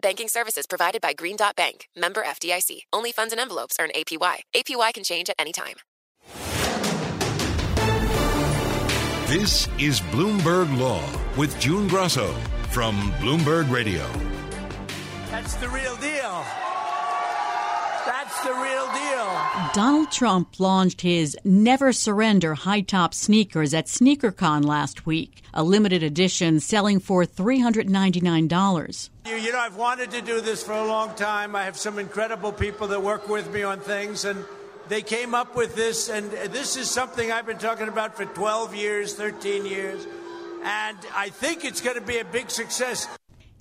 Banking services provided by Green Dot Bank, member FDIC. Only funds and envelopes earn APY. APY can change at any time. This is Bloomberg Law with June Grosso from Bloomberg Radio. That's the real deal. That's the real deal. Donald Trump launched his Never Surrender high top sneakers at SneakerCon last week, a limited edition selling for $399. You know, I've wanted to do this for a long time. I have some incredible people that work with me on things, and they came up with this, and this is something I've been talking about for 12 years, 13 years, and I think it's going to be a big success.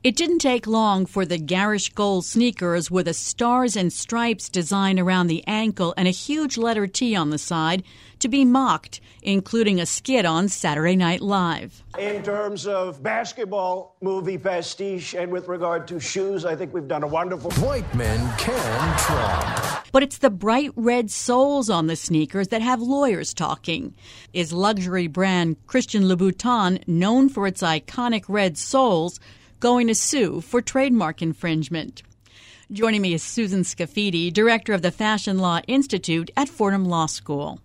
It didn't take long for the garish gold sneakers with a stars and stripes design around the ankle and a huge letter T on the side to be mocked, including a skit on Saturday Night Live. In terms of basketball movie pastiche and with regard to shoes, I think we've done a wonderful. White men can try. But it's the bright red soles on the sneakers that have lawyers talking. Is luxury brand Christian Louboutin, known for its iconic red soles, going to sue for trademark infringement? Joining me is Susan Scafidi, director of the Fashion Law Institute at Fordham Law School.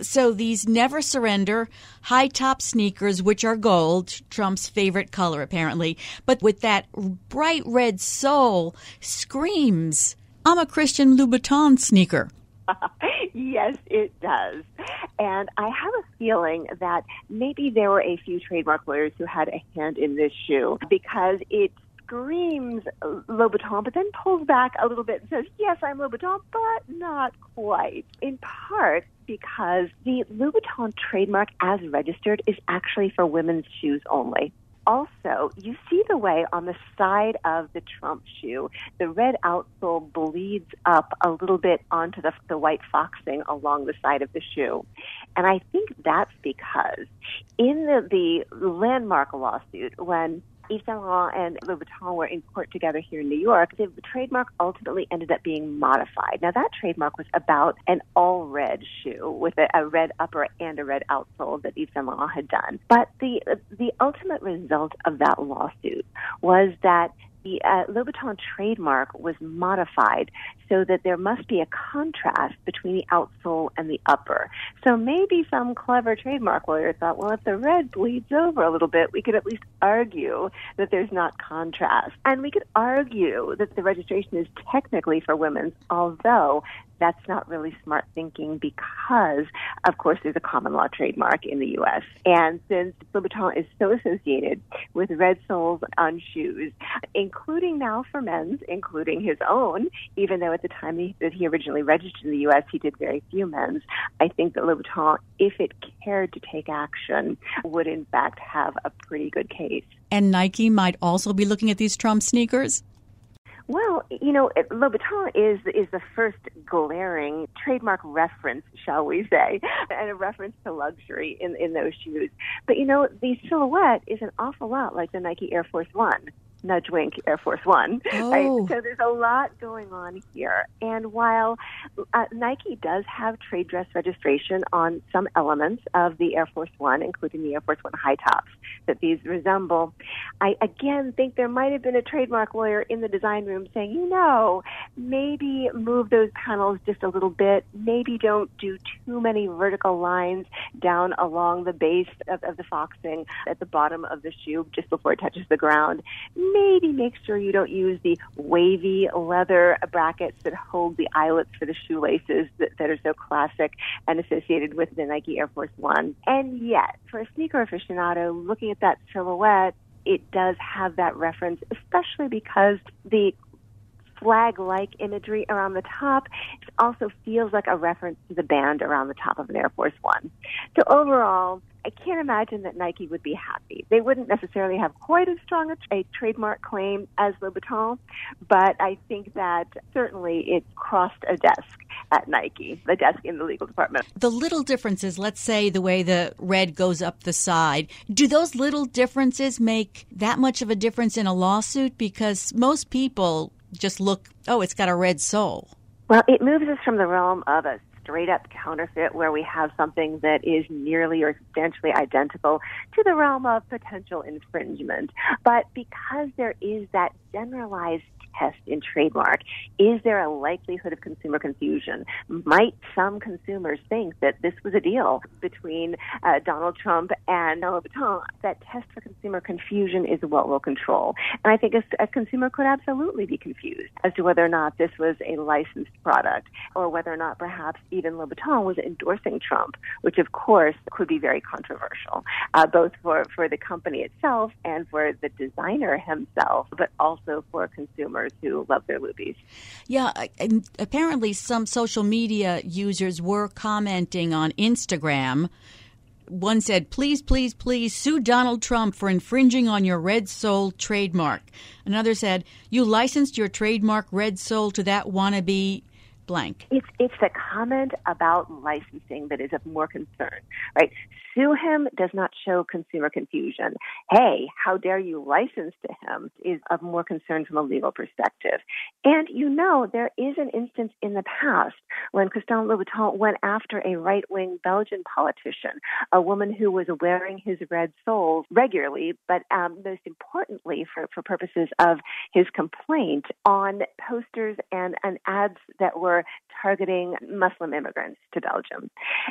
So these never surrender high top sneakers, which are gold, Trump's favorite color apparently, but with that bright red sole, screams, I'm a Christian Louboutin sneaker. yes, it does. And I have a feeling that maybe there were a few trademark lawyers who had a hand in this shoe because it screams Louboutin, but then pulls back a little bit and says, Yes, I'm Louboutin, but not quite. In part because the Louboutin trademark, as registered, is actually for women's shoes only also, you see the way on the side of the Trump shoe, the red outsole bleeds up a little bit onto the, the white foxing along the side of the shoe. And I think that's because in the, the landmark lawsuit, when Yves Saint Laurent and Louboutin were in court together here in New York, the trademark ultimately ended up being modified. Now, that trademark was about an all red shoe with a, a red upper and a red outsole that Yves Saint Laurent had done. But the, the ultimate result of that lawsuit was that the uh, Louboutin trademark was modified so that there must be a contrast between the outsole and the upper. So maybe some clever trademark lawyer thought, well, if the red bleeds over a little bit, we could at least argue that there's not contrast. And we could argue that the registration is technically for women's, although that's not really smart thinking because, of course, there's a common law trademark in the U.S. And since Louboutin is so associated with red soles on shoes, including now for men's, including his own, even though at the time he, that he originally registered in the U.S., he did very few men's, I think that Louboutin, if it cared to take action, would in fact have a pretty good case. And Nike might also be looking at these Trump sneakers? Well, you know, Louboutin is is the first glaring trademark reference, shall we say, and a reference to luxury in in those shoes. But you know, the silhouette is an awful lot like the Nike Air Force One nudge wink Air Force One. Oh. Right? So there's a lot going on here. And while uh, Nike does have trade dress registration on some elements of the Air Force One, including the Air Force One high tops that these resemble, I again think there might have been a trademark lawyer in the design room saying, you know, maybe move those panels just a little bit. Maybe don't do too many vertical lines down along the base of, of the foxing at the bottom of the shoe just before it touches the ground maybe make sure you don't use the wavy leather brackets that hold the eyelets for the shoelaces that, that are so classic and associated with the Nike Air Force One. And yet, for a sneaker aficionado, looking at that silhouette, it does have that reference, especially because the flag like imagery around the top also feels like a reference to the band around the top of an Air Force One. So overall, I can't imagine that Nike would be happy. They wouldn't necessarily have quite as strong a, a, trademark claim as Louboutin, but I think that certainly it crossed a desk at Nike, the desk in the legal department. The little differences, let's say the way the red goes up the side, do those little differences make that much of a difference in a lawsuit? Because most people just look, oh, it's got a red sole. Well, it moves us from the realm of a straight up counterfeit where we have something that is nearly or substantially identical to the realm of potential infringement. But because there is that generalized test in trademark. Is there a likelihood of consumer confusion? Might some consumers think that this was a deal between uh, Donald Trump and Louis? That test for consumer confusion is what will control. And I think a, a consumer could absolutely be confused as to whether or not this was a licensed product or whether or not perhaps even Louboutin was endorsing Trump, which of course could be very controversial, uh, both for, for the company itself and for the designer himself, but also for consumers who love their Loubies. Yeah, apparently some social media users were commenting on Instagram. One said, please, please, please sue Donald Trump for infringing on your Red Sole trademark. Another said, you licensed your trademark Red Sole to that wannabe blank. It's it's the comment about licensing that is of more concern, right? Sue him does not show consumer confusion. Hey, how dare you license to him is of more concern from a legal perspective. And you know, there is an instance in the past when Christian Louboutin went after a right wing Belgian politician, a woman who was wearing his red soles regularly, but um, most importantly, for, for purposes of his complaint, on posters and, and ads that were targeting Muslim immigrants to Belgium.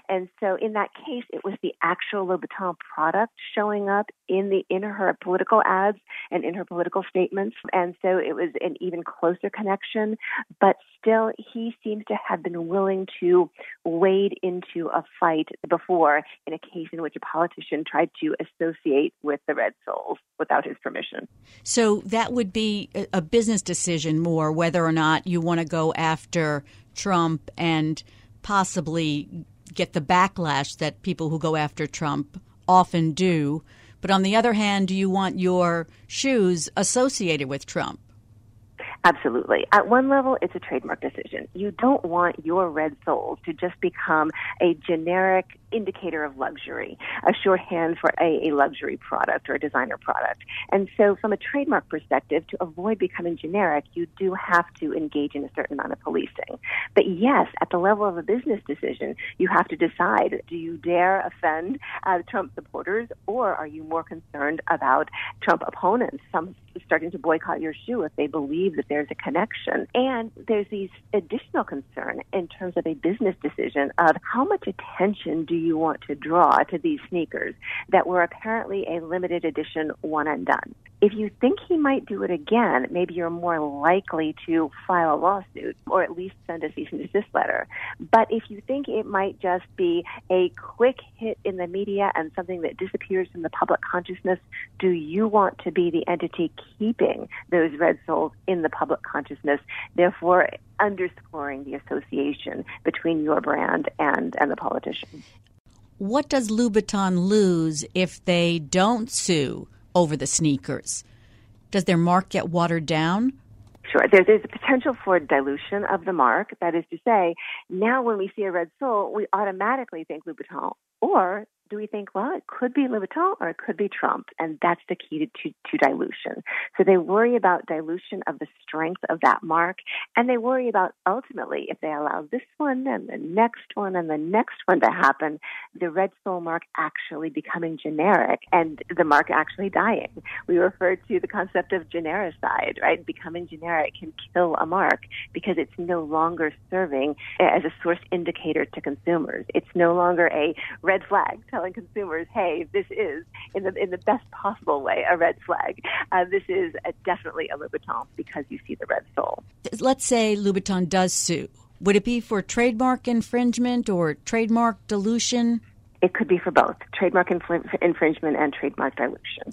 And so in that case, it was the actual Louboutin product showing up in the in her political ads and in her political statements. And so it was an even closer connection. But still, he seems to have been willing to wade into a fight before in a case in which a politician tried to associate with the Red Soles without his permission. So that would be a business decision more whether or not you want to go after Trump and possibly get the backlash that people who go after Trump often do. But on the other hand, do you want your shoes associated with Trump? Absolutely. At one level, it's a trademark decision. You don't want your red soles to just become a generic indicator of luxury, a shorthand for a, a, luxury product or a designer product. And so, from a trademark perspective, to avoid becoming generic, you do have to engage in a certain amount of policing. But yes, at the level of a business decision, you have to decide do you dare offend uh, Trump supporters, or are you more concerned about Trump opponents? Some starting to boycott your shoe if they believe that there's a connection. And there's these additional concern in terms of a business decision of how much attention do you want to draw to these sneakers that were apparently a limited edition one and done. If you think he might do it again, maybe you're more likely to file a lawsuit or at least send a cease and desist letter. But if you think it might just be a quick hit in the media and something that disappears from the public consciousness, do you want to be the entity keeping those red soles in the public consciousness, therefore underscoring the association between your brand and, and the politician? What does Louboutin lose if they don't sue over the sneakers? Does their mark get watered down? Sure. There, there's a potential for dilution of the mark. That is to say, now when we see a red sole, we automatically think Louboutin. Or do we think, well, it could be Louboutin or it could be Trump? And that's the key to, to dilution. So they worry about dilution of the strength of that mark. And they worry about ultimately, if they allow this one and the next one and the next one to happen, the red sole mark actually becoming generic and the mark actually dying. We refer to the concept of genericide, right? Becoming generic can kill a mark because it's no longer serving as a source indicator to consumers. It's no longer a red flag telling consumers, hey, this is in the in the best possible way a red flag. Uh, this is a, definitely a Louboutin because you see the red sole. Let's say Louboutin does sue. Would it be for trademark infringement or trademark dilution? It could be for both trademark infl- infringement and trademark dilution.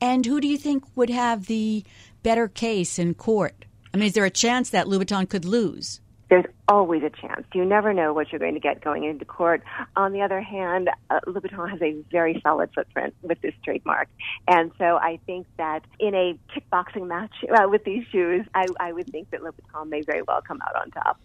And who do you think would have the better case in court? I mean, is there a chance that Louboutin could lose? There's always a chance. You never know what you're going to get going into court. On the other hand, uh, Louboutin has a very solid footprint with this trademark. And so I think that in a kickboxing match uh, with these shoes, I, I would think that Louboutin may very well come out on top.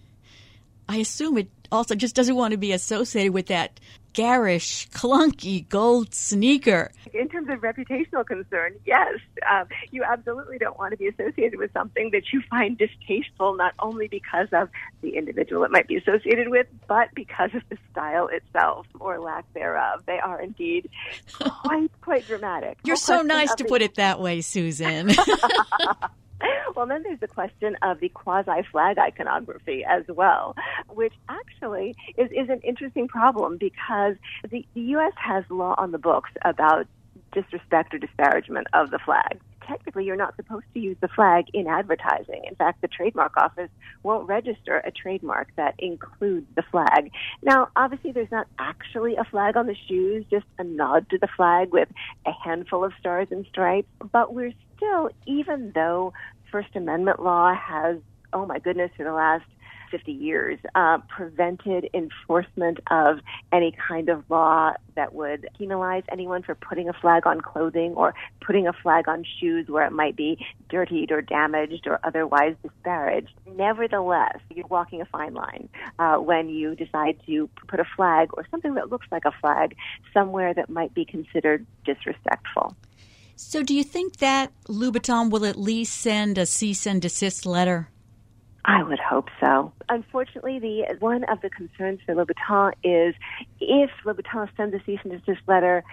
I assume it also just doesn't want to be associated with that garish, clunky gold sneaker. In terms of reputational concern, yes, um, you absolutely don't want to be associated with something that you find distasteful, not only because of the individual it might be associated with, but because of the style itself or lack thereof. They are indeed quite, quite dramatic. You're so nice to put it that way, Susan. well, then there's the question of the quasi flag iconography as well, which actually is, is an interesting problem because the, the U.S. has law on the books about disrespect or disparagement of the flag. Technically, you're not supposed to use the flag in advertising. In fact, the trademark office won't register a trademark that includes the flag. Now, obviously, there's not actually a flag on the shoes, just a nod to the flag with a handful of stars and stripes. But we're still, even though First Amendment law has, oh my goodness, for the last 50 years, uh, prevented enforcement of any kind of law that would penalize anyone for putting a flag on clothing or putting a flag on shoes where it might be dirtied or damaged or otherwise disparaged. Nevertheless, you're walking a fine line uh, when you decide to put a flag or something that looks like a flag somewhere that might be considered disrespectful. So, do you think that Louboutin will at least send a cease and desist letter? I would hope so. Unfortunately, the one of the concerns for Louboutin is if Louboutin sends a cease and desist letter,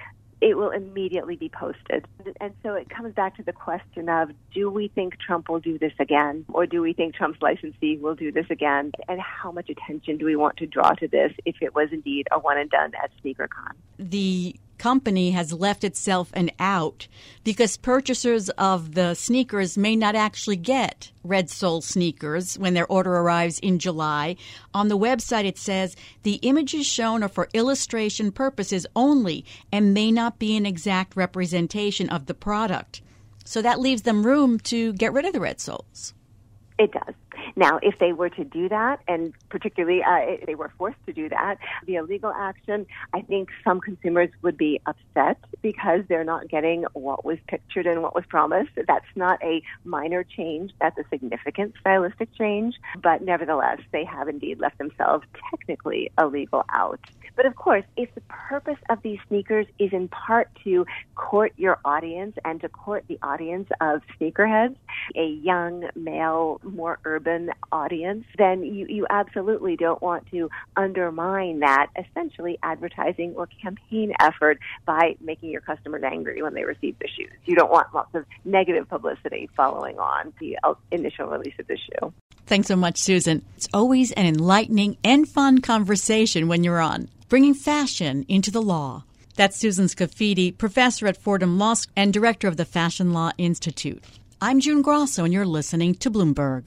it will immediately be posted. And so it comes back to the question of do we think Trump will do this again? Or do we think Trump's licensee will do this again? And how much attention do we want to draw to this if it was indeed a one and done at SneakerCon? The company has left itself an out because purchasers of the sneakers may not actually get red sole sneakers when their order arrives in July. On the website, it says the images shown are for illustration purposes only and may not be an exact representation of the product. So that leaves them room to get rid of the red soles. It does. Now, if they were to do that, and particularly uh, if they were forced to do that via legal action, I think some consumers would be upset because they're not getting what was pictured and what was promised. That's not a minor change, that's a significant stylistic change, but nevertheless, they have indeed left themselves technically a legal out. But of course, if the purpose of these sneakers is in part to court your audience and to court the audience of sneakerheads, a young, male, more urban audience, then you, you absolutely don't want to undermine that essentially advertising or campaign effort by making your customers angry when they receive the shoes. You don't want lots of negative publicity following on the uh, initial release of the shoe. Thanks so much, Susan. It's always an enlightening and fun conversation when you're on bringing fashion into the law. That's Susan Scafidi, professor at Fordham Law School and director of the Fashion Law Institute. I'm June Grosso, and you're listening to Bloomberg.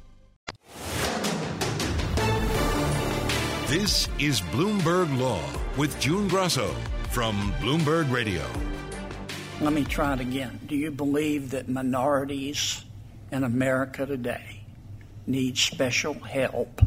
This is Bloomberg Law with June Grosso from Bloomberg Radio. Let me try it again. Do you believe that minorities in America today need special help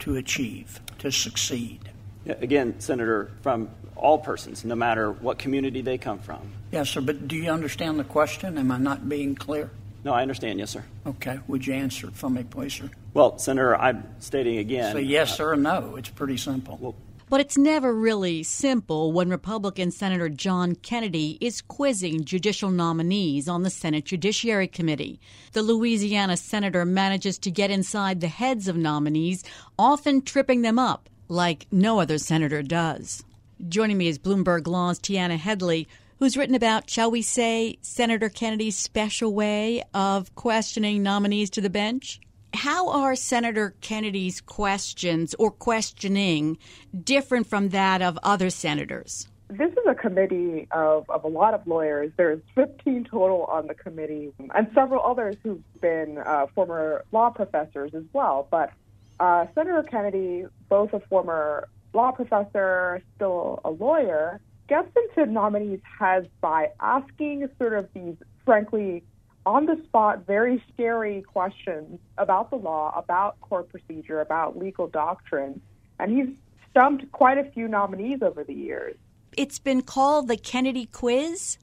to achieve, to succeed? Again, Senator, from all persons, no matter what community they come from. Yes, sir, but do you understand the question? Am I not being clear? No, I understand, yes, sir. Okay, would you answer it for me, please, sir? Well, Senator, I'm stating again. Say yes uh, or no. It's pretty simple. Well, But it's never really simple when Republican Senator John Kennedy is quizzing judicial nominees on the Senate Judiciary Committee. The Louisiana senator manages to get inside the heads of nominees, often tripping them up like no other senator does. Joining me is Bloomberg Law's Tiana Headley, who's written about, shall we say, Senator Kennedy's special way of questioning nominees to the bench. How are Senator Kennedy's questions or questioning different from that of other senators? This is a committee of, of a lot of lawyers. There's 15 total on the committee, and several others who've been uh, former law professors as well. But uh, Senator Kennedy, both a former law professor, still a lawyer, gets into nominees' has by asking sort of these, frankly, on the spot, very scary questions about the law, about court procedure, about legal doctrine. And he's stumped quite a few nominees over the years. It's been called the Kennedy Quiz?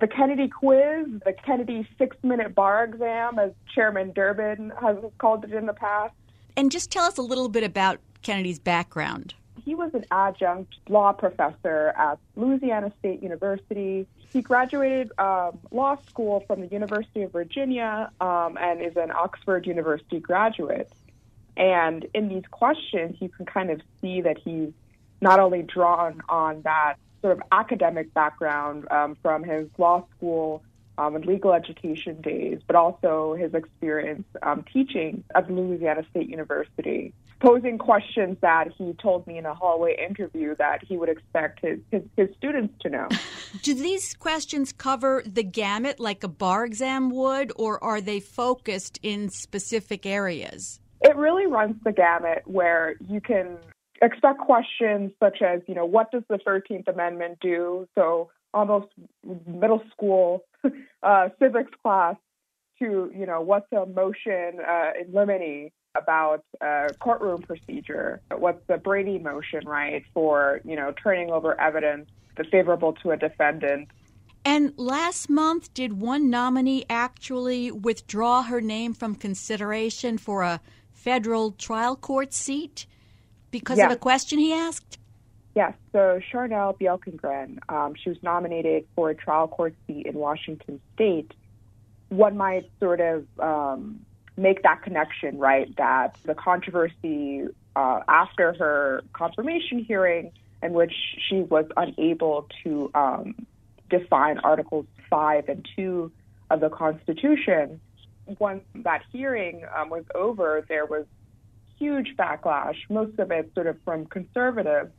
The Kennedy Quiz, the Kennedy six minute bar exam, as Chairman Durbin has called it in the past. And just tell us a little bit about Kennedy's background. He was an adjunct law professor at Louisiana State University. He graduated um, law school from the University of Virginia um, and is an Oxford University graduate. And in these questions, you can kind of see that he's not only drawn on that sort of academic background um, from his law school um, and legal education days, but also his experience um, teaching at Louisiana State University, posing questions that he told me in a hallway interview that he would expect his, his, his students to know. Do these questions cover the gamut like a bar exam would, or are they focused in specific areas? It really runs the gamut where you can expect questions such as, you know, what does the 13th Amendment do? So almost middle school uh, civics class to you know what's a motion uh, in limine about uh, courtroom procedure? What's the Brady motion, right, for you know turning over evidence that's favorable to a defendant? And last month, did one nominee actually withdraw her name from consideration for a federal trial court seat because yes. of a question he asked? Yes, so Charnelle Bjelkengren, um, she was nominated for a trial court seat in Washington State. One might sort of um, make that connection, right? That the controversy uh, after her confirmation hearing, in which she was unable to um, define Articles 5 and 2 of the Constitution, once that hearing um, was over, there was huge backlash, most of it sort of from conservatives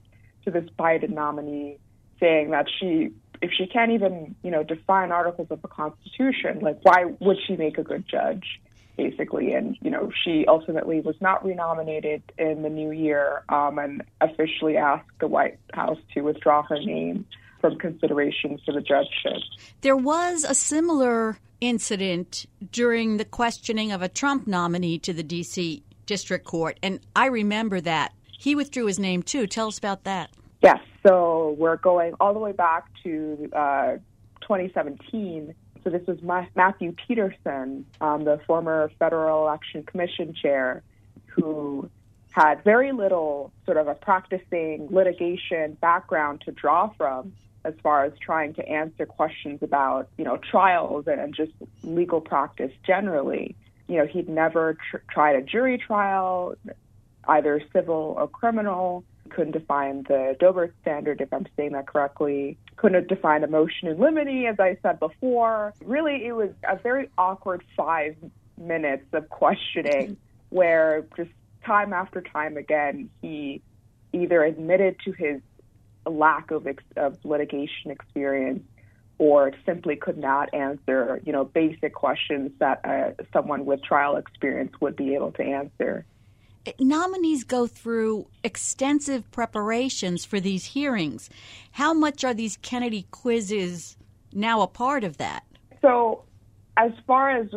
to this Biden nominee saying that she if she can't even you know define articles of the Constitution, like why would she make a good judge? Basically, and you know she ultimately was not renominated in the new year, um, and officially asked the White House to withdraw her name from consideration for the judgeship. There was a similar incident during the questioning of a Trump nominee to the D.C. District Court, and I remember that he withdrew his name too. Tell us about that. Yes. So we're going all the way back to uh, 2017. So this was Ma- Matthew Peterson, um, the former Federal Election Commission chair, who had very little sort of a practicing litigation background to draw from as far as trying to answer questions about, you know, trials and just legal practice generally. You know, he'd never tr- tried a jury trial, either civil or criminal. Couldn't define the Daubert standard, if I'm saying that correctly. Couldn't define emotion motion in limine, as I said before. Really, it was a very awkward five minutes of questioning where just time after time again, he either admitted to his lack of, ex- of litigation experience or simply could not answer, you know, basic questions that uh, someone with trial experience would be able to answer nominees go through extensive preparations for these hearings. How much are these Kennedy quizzes now a part of that? So, as far as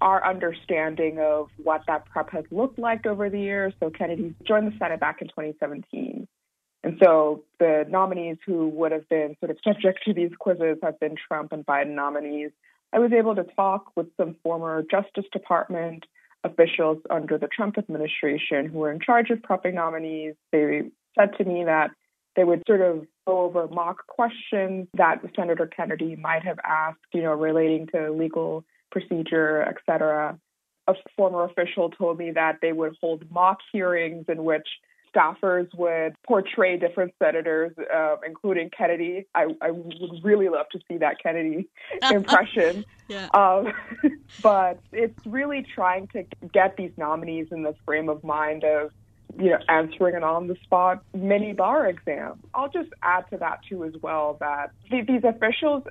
our understanding of what that prep has looked like over the years, so Kennedy joined the Senate back in 2017. And so the nominees who would have been sort of subject to these quizzes have been Trump and Biden nominees. I was able to talk with some former Justice Department officials under the Trump administration who were in charge of prepping nominees. They said to me that They would sort of go over mock questions that Senator Kennedy might have asked, you know, relating to legal procedure, et cetera. A former official told me that they would hold mock hearings in which staffers would portray different senators, uh, including Kennedy. I, I, would really love to see that Kennedy impression. yeah. Um, but it's really trying to get these nominees in the frame of mind of you know, answering an on the spot mini bar exam. I'll just add to that too as well that these officials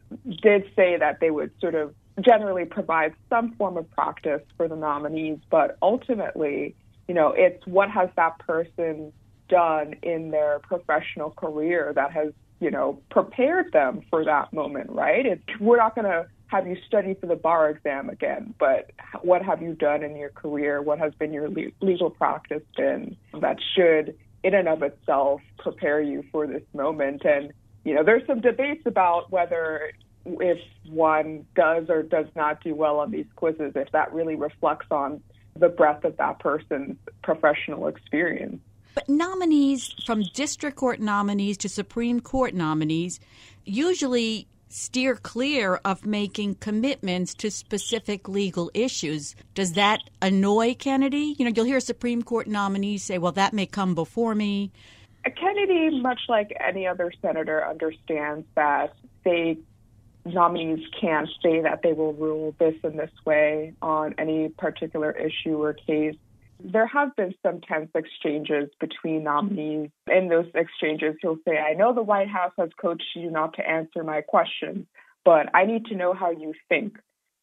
did say that they would sort of generally provide some form of practice for the nominees, but ultimately, you know, it's what has that person done in their professional career that has, you know, prepared them for that moment, right? It's, we're not going to have you study for the bar exam again, but what have you done in your career? What has been your le- legal practice been that should, in and of itself, prepare you for this moment? And, you know, there's some debates about whether if one does or does not do well on these quizzes, if that really reflects on the breadth of that person's professional experience. But nominees, from district court nominees to Supreme Court nominees, usually steer clear of making commitments to specific legal issues. Does that annoy Kennedy? You know, you'll hear Supreme Court nominees say, well, that may come before me. Kennedy, much like any other senator, understands that they nominees can't say that they will rule this in this way on any particular issue or case. There have been some tense exchanges between nominees. In those exchanges, he'll say, I know the White House has coached you not to answer my questions, but I need to know how you think.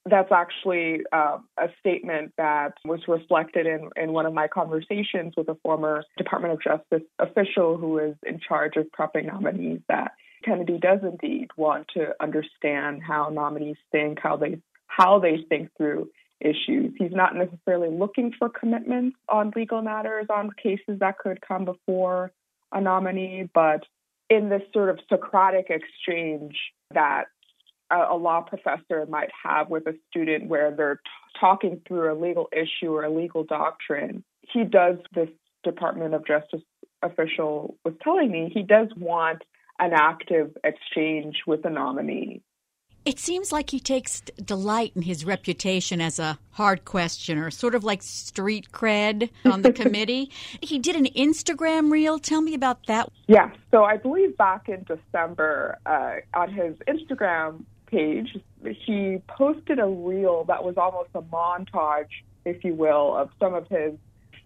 That's actually uh, a statement that was reflected in, in one of my conversations with a former Department of Justice official who is in charge of prepping nominees that Kennedy does indeed want to understand how nominees think, how they how they think through issues. He's not necessarily looking for commitments on legal matters, on cases that could come before a nominee, but in this sort of Socratic exchange that a, law professor might have with a student where they're t- talking through a legal issue or a legal doctrine, he does, this Department of Justice official was telling me, he does want an active exchange with the nominee. It seems like he takes delight in his reputation as a hard questioner, sort of like street cred on the committee. He did an Instagram reel. Tell me about that. Yeah, so I believe back in December uh, on his Instagram page, he posted a reel that was almost a montage, if you will, of some of his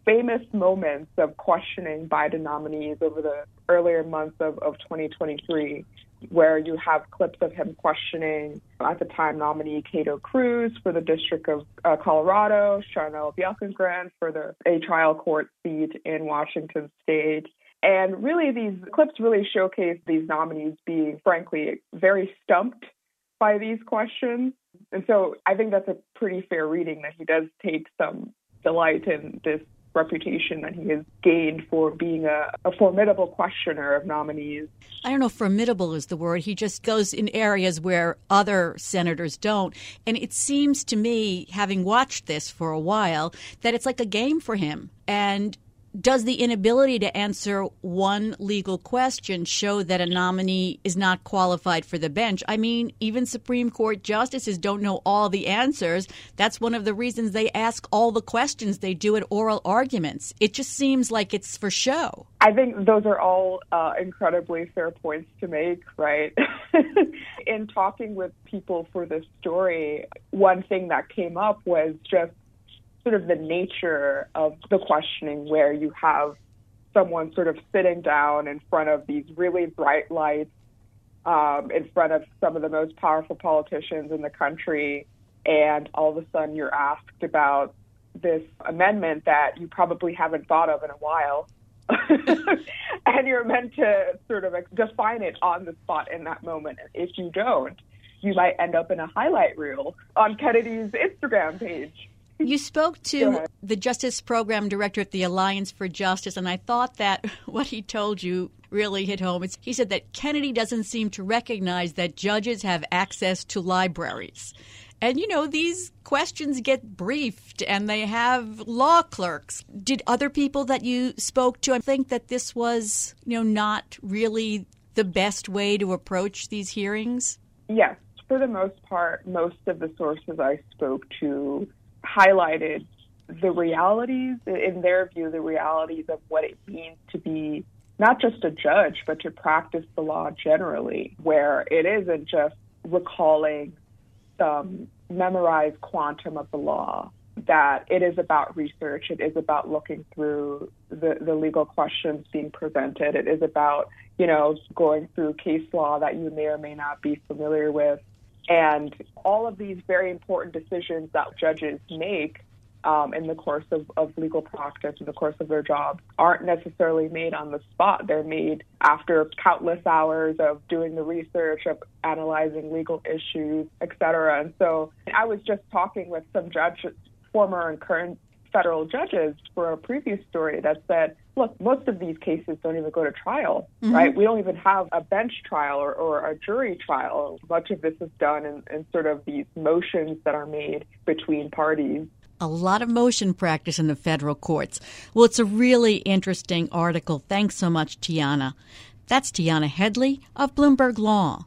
famous moments of questioning Biden nominees over the earlier months of, of 2023 where you have clips of him questioning at the time nominee Kato Crews for the District of uh, Colorado, Charnelle Bjelkengren for the a trial court seat in Washington State. And really, these clips really showcase these nominees being, frankly, very stumped by these questions. And so I think that's a pretty fair reading that he does take some delight in this reputation that he has gained for being a, a, formidable questioner of nominees. I don't know formidable is the word. He just goes in areas where other senators don't. And it seems to me, having watched this for a while, that it's like a game for him. And does the inability to answer one legal question show that a nominee is not qualified for the bench? I mean, even Supreme Court justices don't know all the answers. That's one of the reasons they ask all the questions they do at oral arguments. It just seems like it's for show. I think those are all uh, incredibly fair points to make, right? In talking with people for this story, one thing that came up was just sort of the nature of the questioning where you have someone sort of sitting down in front of these really bright lights, um, in front of some of the most powerful politicians in the country, and all of a sudden you're asked about this amendment that you probably haven't thought of in a while. and you're meant to sort of define it on the spot in that moment. If you don't, you might end up in a highlight reel on Kennedy's Instagram page. You spoke to the Justice Program Director at the Alliance for Justice, and I thought that what he told you really hit home. It's, he said that Kennedy doesn't seem to recognize that judges have access to libraries. And you know, these questions get briefed and they have law clerks. Did other people that you spoke to think that this was, you know, not really the best way to approach these hearings? Yes. For the most part, most of the sources I spoke to highlighted the realities, in their view, the realities of what it means to be not just a judge, but to practice the law generally, where it isn't just recalling some memorized quantum of the law, that it is about research, it is about looking through the, the legal questions being presented, it is about, you know, going through case law that you may or may not be familiar with. And all of these very important decisions that judges make um, in the course of, of legal practice, in the course of their job, aren't necessarily made on the spot. They're made after countless hours of doing the research, of analyzing legal issues, et cetera. And so I was just talking with some judges, former and current federal judges for a previous story that said, look, most of these cases don't even go to trial, mm-hmm. right? We don't even have a bench trial or, or a jury trial. Much of this is done in, in sort of these motions that are made between parties a lot of motion practice in the federal courts. Well, it's a really interesting article. Thanks so much, Tiana. That's Tiana Headley of Bloomberg Law.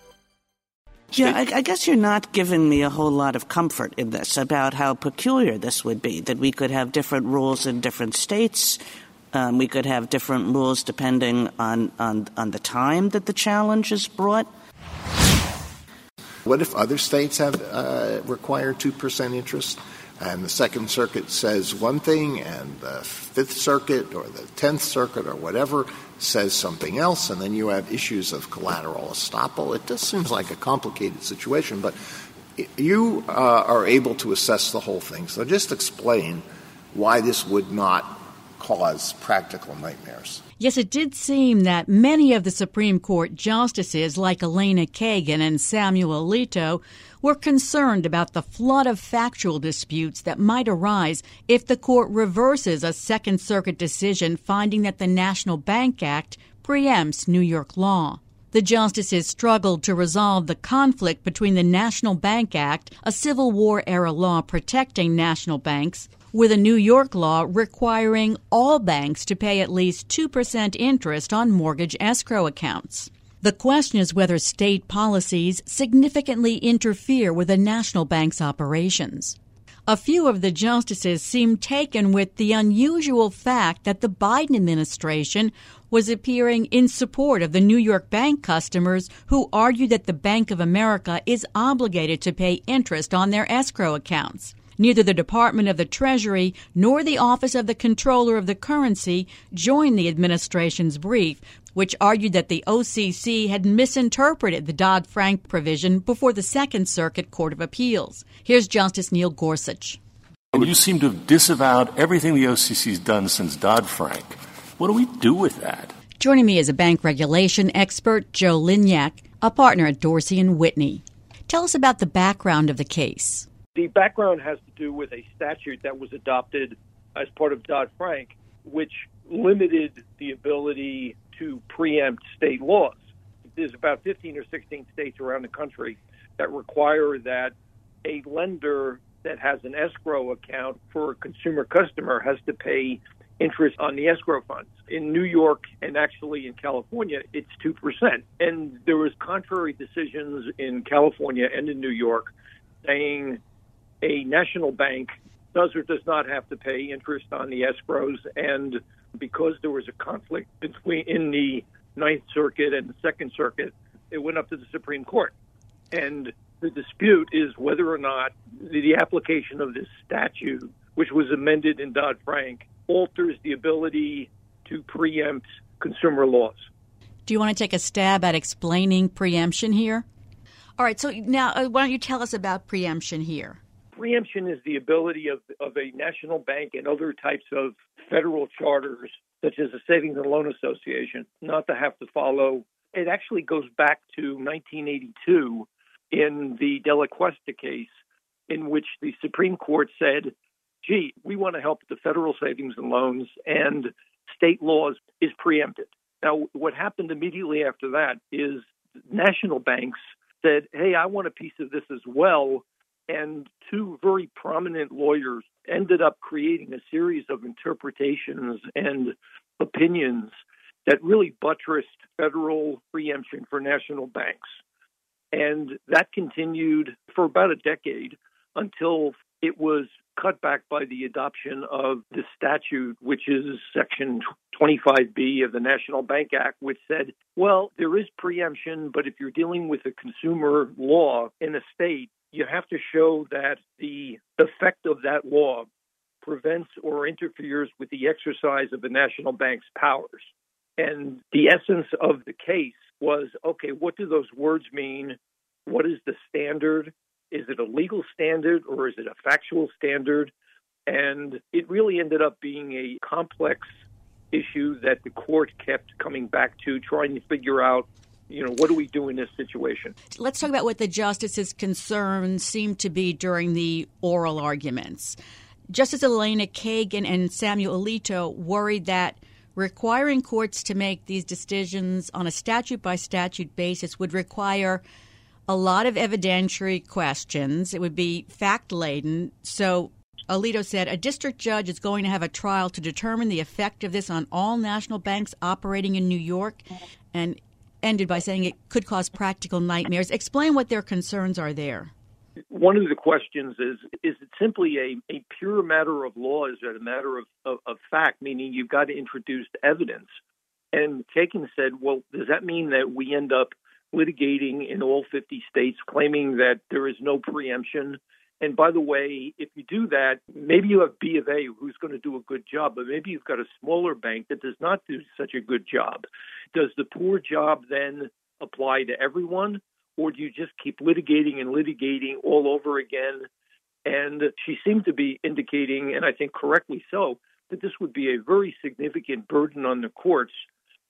Yeah, I, I, guess you're not giving me a whole lot of comfort in this about how peculiar this would be, that we could have different rules in different states. Um, we could have different rules depending on, on, on the time that the challenge is brought. What if other states have uh, require 2% interest? And the Second Circuit says one thing, and the Fifth Circuit or the Tenth Circuit or whatever says something else, and then you have issues of collateral estoppel. It just seems like a complicated situation, but you uh, are able to assess the whole thing. So just explain why this would not cause practical nightmares. Yes, it did seem that many of the Supreme Court justices, like Elena Kagan and Samuel Alito, were concerned about the flood of factual disputes that might arise if the court reverses a Second Circuit decision finding that the National Bank Act preempts New York law. The justices struggled to resolve the conflict between the National Bank Act, a Civil War era law protecting national banks, with a New York law requiring all banks to pay at least 2% interest on mortgage escrow accounts. The question is whether state policies significantly interfere with a national bank's operations. A few of the justices seemed taken with the unusual fact that the Biden administration was appearing in support of the New York bank customers who argued that the Bank of America is obligated to pay interest on their escrow accounts. Neither the Department of the Treasury nor the Office of the Comptroller of the Currency joined the administration's brief, which argued that the OCC had misinterpreted the Dodd Frank provision before the Second Circuit Court of Appeals. Here's Justice Neil Gorsuch. And you seem to have disavowed everything the OCC's done since Dodd Frank. What do we do with that? Joining me is a bank regulation expert, Joe Lynyak, a partner at Dorsey and Whitney. Tell us about the background of the case. The background has to do with a statute that was adopted as part of Dodd Frank, which limited the ability to preempt state laws. There's about 15 or 16 states around the country that require that a lender that has an escrow account for a consumer customer has to pay interest on the escrow funds. In New York and actually in California, it's 2%. And there was contrary decisions in California and in New York saying a national bank does or does not have to pay interest on the escrows. And because there was a conflict between in the Ninth Circuit and the Second Circuit, it went up to the Supreme Court. And the dispute is whether or not the application of this statute, which was amended in Dodd Frank, alters the ability to preempt consumer laws. Do you want to take a stab at explaining preemption here? All right, so now uh, why don't you tell us about preemption here? Preemption is the ability of, of a national bank and other types of federal charters, such as a savings and loan association, not to have to follow. It actually goes back to 1982 in the de la Cuesta case, in which the Supreme Court said, gee, we want to help the federal savings and loans, and state laws is preempted. Now, what happened immediately after that is national banks said, hey, I want a piece of this as well. And two very prominent lawyers ended up creating a series of interpretations and opinions that really buttressed federal preemption for national banks. And that continued for about a decade until it was cut back by the adoption of the statute, which is Section 25B of the National Bank Act, which said, well, there is preemption, but if you're dealing with a consumer law in a state, you have to show that the effect of that law prevents or interferes with the exercise of the national bank's powers. And the essence of the case was okay, what do those words mean? What is the standard? Is it a legal standard or is it a factual standard? And it really ended up being a complex issue that the court kept coming back to, trying to figure out, you know, what do we do in this situation? Let's talk about what the justices' concerns seemed to be during the oral arguments. Justice Elena Kagan and Samuel Alito worried that requiring courts to make these decisions on a statute by statute basis would require a lot of evidentiary questions. It would be fact laden. So Alito said a district judge is going to have a trial to determine the effect of this on all national banks operating in New York and ended by saying it could cause practical nightmares. Explain what their concerns are there. One of the questions is is it simply a, a pure matter of law? Is it a matter of, of, of fact, meaning you've got to introduce evidence? And Kagan said, well, does that mean that we end up litigating in all 50 states, claiming that there is no preemption. And by the way, if you do that, maybe you have B of A who's going to do a good job, but maybe you've got a smaller bank that does not do such a good job. Does the poor job then apply to everyone, or do you just keep litigating and litigating all over again? And she seemed to be indicating, and I think correctly so, that this would be a very significant burden on the courts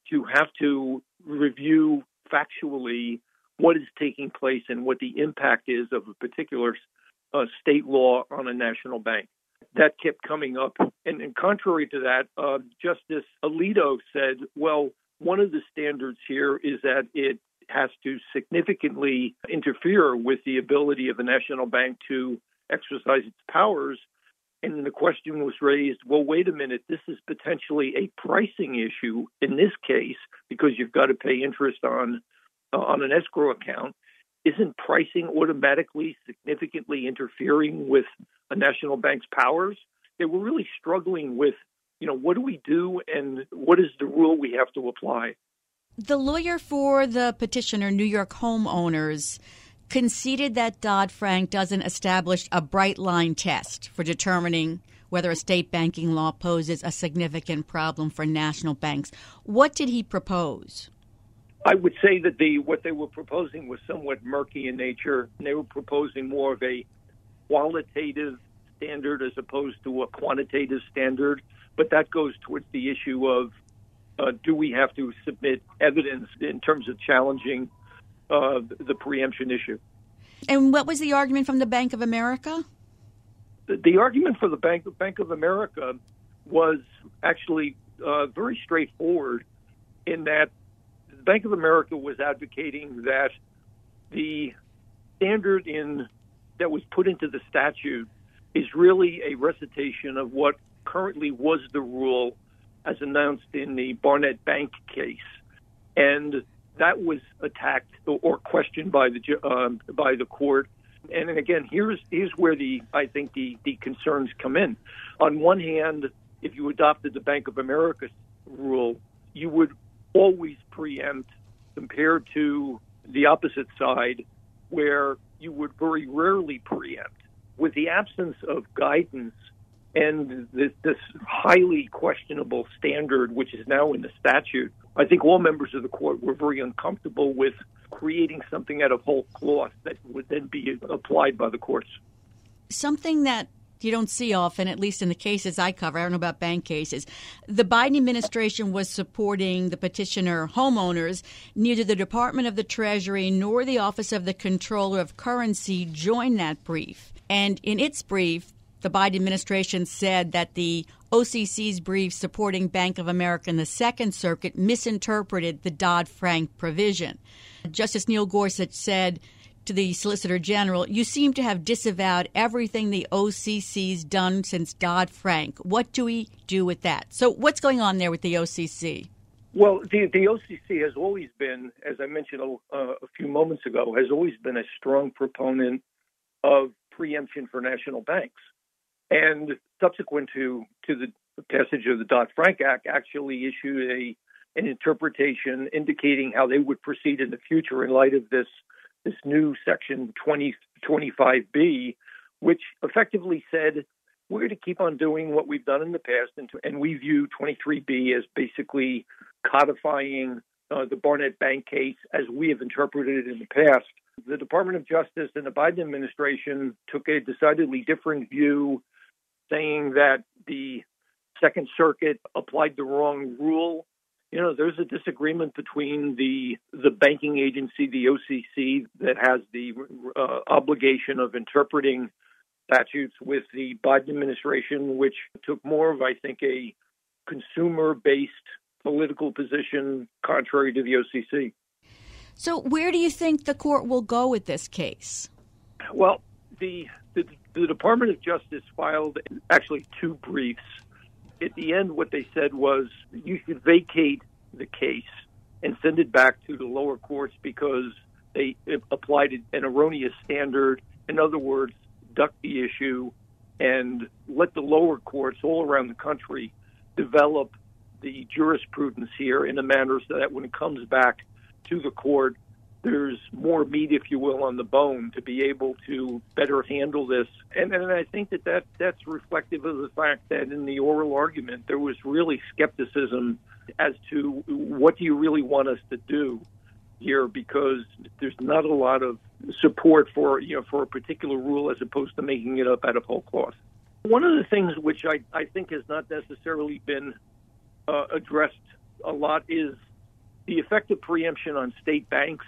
to have to review factually what is taking place and what the impact is of a particular uh, state law on a national bank. That kept coming up. And, and contrary to that, uh, Justice Alito said, well, one of the standards here is that it has to significantly interfere with the ability of the national bank to exercise its powers. And the question was raised well, wait a minute, this is potentially a pricing issue in this case because you've got to pay interest on uh, on an escrow account. Isn't pricing automatically significantly interfering with a national bank's powers? They were really struggling with, you know, what do we do and what is the rule we have to apply? The lawyer for the petitioner, New York homeowners, conceded that Dodd Frank doesn't establish a bright line test for determining whether a state banking law poses a significant problem for national banks. What did he propose? I would say that the what they were proposing was somewhat murky in nature. They were proposing more of a qualitative standard as opposed to a quantitative standard. But that goes towards the issue of uh, do we have to submit evidence in terms of challenging uh, the preemption issue. And what was the argument from the Bank of America? The, the argument for the Bank, Bank of America was actually uh, very straightforward in that the Bank of America was advocating that the standard in that was put into the statute is really a recitation of what currently was the rule as announced in the Barnett Bank case. And that was attacked or questioned by the um, by the court. And again, here's here's where the I think the the concerns come in. On one hand, if you adopted the Bank of America rule, you would always preempt compared to the opposite side, where you would very rarely preempt. With the absence of guidance and this, this highly questionable standard, which is now in the statute, I think all members of the court were very uncomfortable with creating something out of whole cloth that would then be applied by the courts. Something that you don't see often, at least in the cases I cover. I don't know about bank cases. The Biden administration was supporting the petitioner homeowners. Neither the Department of the Treasury nor the Office of the Comptroller of Currency joined that brief. And in its brief, the Biden administration said that the OCC's brief supporting Bank of America in the Second Circuit misinterpreted the Dodd Frank provision. Justice Neil Gorsuch said to the Solicitor General, you seem to have disavowed everything the OCC's done since Dodd Frank. What do we do with that? So, what's going on there with the OCC? Well, the, the OCC has always been, as I mentioned a, uh, a few moments ago, has always been a strong proponent of preemption for national banks. And subsequent to, to the passage of the Dodd Frank Act, actually issued a an interpretation indicating how they would proceed in the future in light of this this new section 2025B, which effectively said we're going to keep on doing what we've done in the past, and, and we view 23B as basically codifying uh, the Barnett Bank case as we have interpreted it in the past. The Department of Justice and the Biden administration took a decidedly different view, saying that the Second Circuit applied the wrong rule you know, there's a disagreement between the the banking agency, the OCC, that has the uh, obligation of interpreting statutes, with the Biden administration, which took more of, I think, a consumer-based political position, contrary to the OCC. So, where do you think the court will go with this case? Well, the the, the Department of Justice filed actually two briefs at the end, what they said was you should vacate the case and send it back to the lower courts because they applied an erroneous standard. In other words, duck the issue and let the lower courts all around the country develop the jurisprudence here in a manner so that when it comes back to the court, there's more meat, if you will, on the bone to be able to better handle this. And, and I think that, that that's reflective of the fact that in the oral argument, there was really skepticism as to what do you really want us to do here because there's not a lot of support for you know for a particular rule as opposed to making it up out of whole cloth. One of the things which I, I think has not necessarily been uh, addressed a lot is the effect of preemption on state banks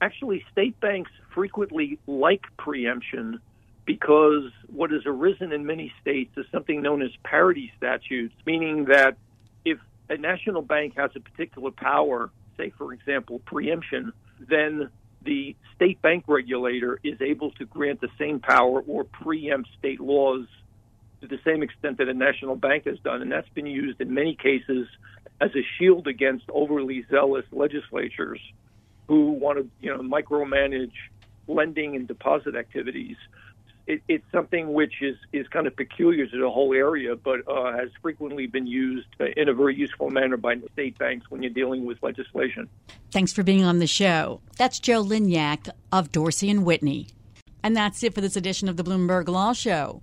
actually state banks frequently like preemption because what has arisen in many states is something known as parity statutes, meaning that if a national bank has a particular power, say, for example, preemption, then the state bank regulator is able to grant the same power or preempt state laws to the same extent that a national bank has done. And that's been used in many cases as a shield against overly zealous legislatures who want to, you know, micromanage lending and deposit activities. It, it's something which is, is kind of peculiar to the whole area, but uh, has frequently been used in a very useful manner by state banks when you're dealing with legislation. Thanks for being on the show. That's Joe Lynyak of Dorsey and Whitney. And that's it for this edition of the Bloomberg Law Show.